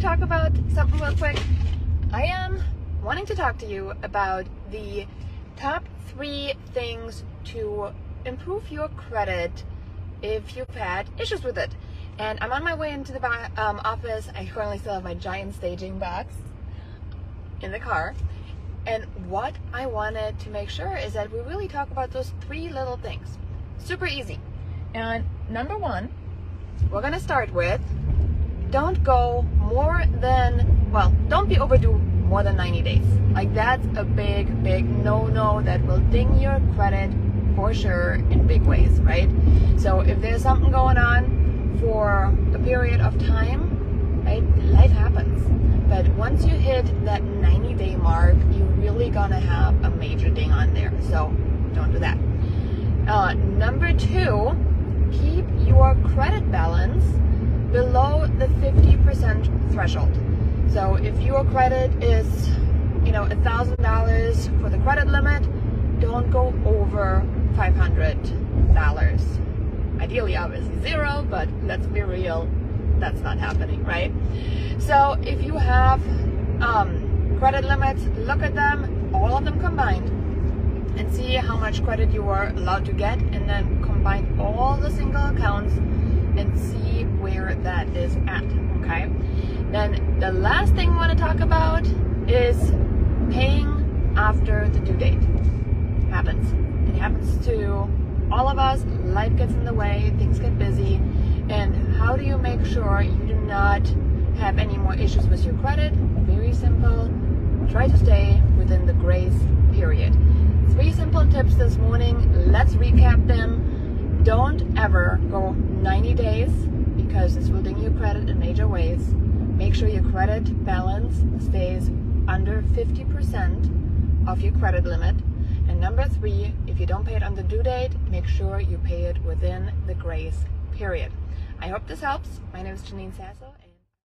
talk about something real quick? I am wanting to talk to you about the top three things to improve your credit if you've had issues with it. And I'm on my way into the um, office. I currently still have my giant staging box in the car. And what I wanted to make sure is that we really talk about those three little things. Super easy. And number one, we're going to start with don't go more than, well, don't be overdue more than 90 days. Like that's a big, big no-no that will ding your credit for sure in big ways, right? So if there's something going on for a period of time, right, life happens. But once you hit that 90 day mark, you're really gonna have a major ding on there. So don't do that. Uh, number two, keep your credit balance below the 50% threshold. So if your credit is, you know, $1,000 for the credit limit, don't go over $500. Ideally, obviously zero, but let's be real, that's not happening, right? So if you have um, credit limits, look at them, all of them combined, and see how much credit you are allowed to get, and then combine all the single accounts and see where that is at, okay? Then the last thing I want to talk about is paying after the due date. Happens. It happens to all of us. Life gets in the way, things get busy, and how do you make sure you do not have any more issues with your credit? Very simple. Try to stay within the grace period. Three simple tips this morning. Let's recap them. Don't ever go 90 days because this will ding your credit in major ways. Make sure your credit balance stays under 50% of your credit limit. And number three, if you don't pay it on the due date, make sure you pay it within the grace period. I hope this helps. My name is Janine Sasso.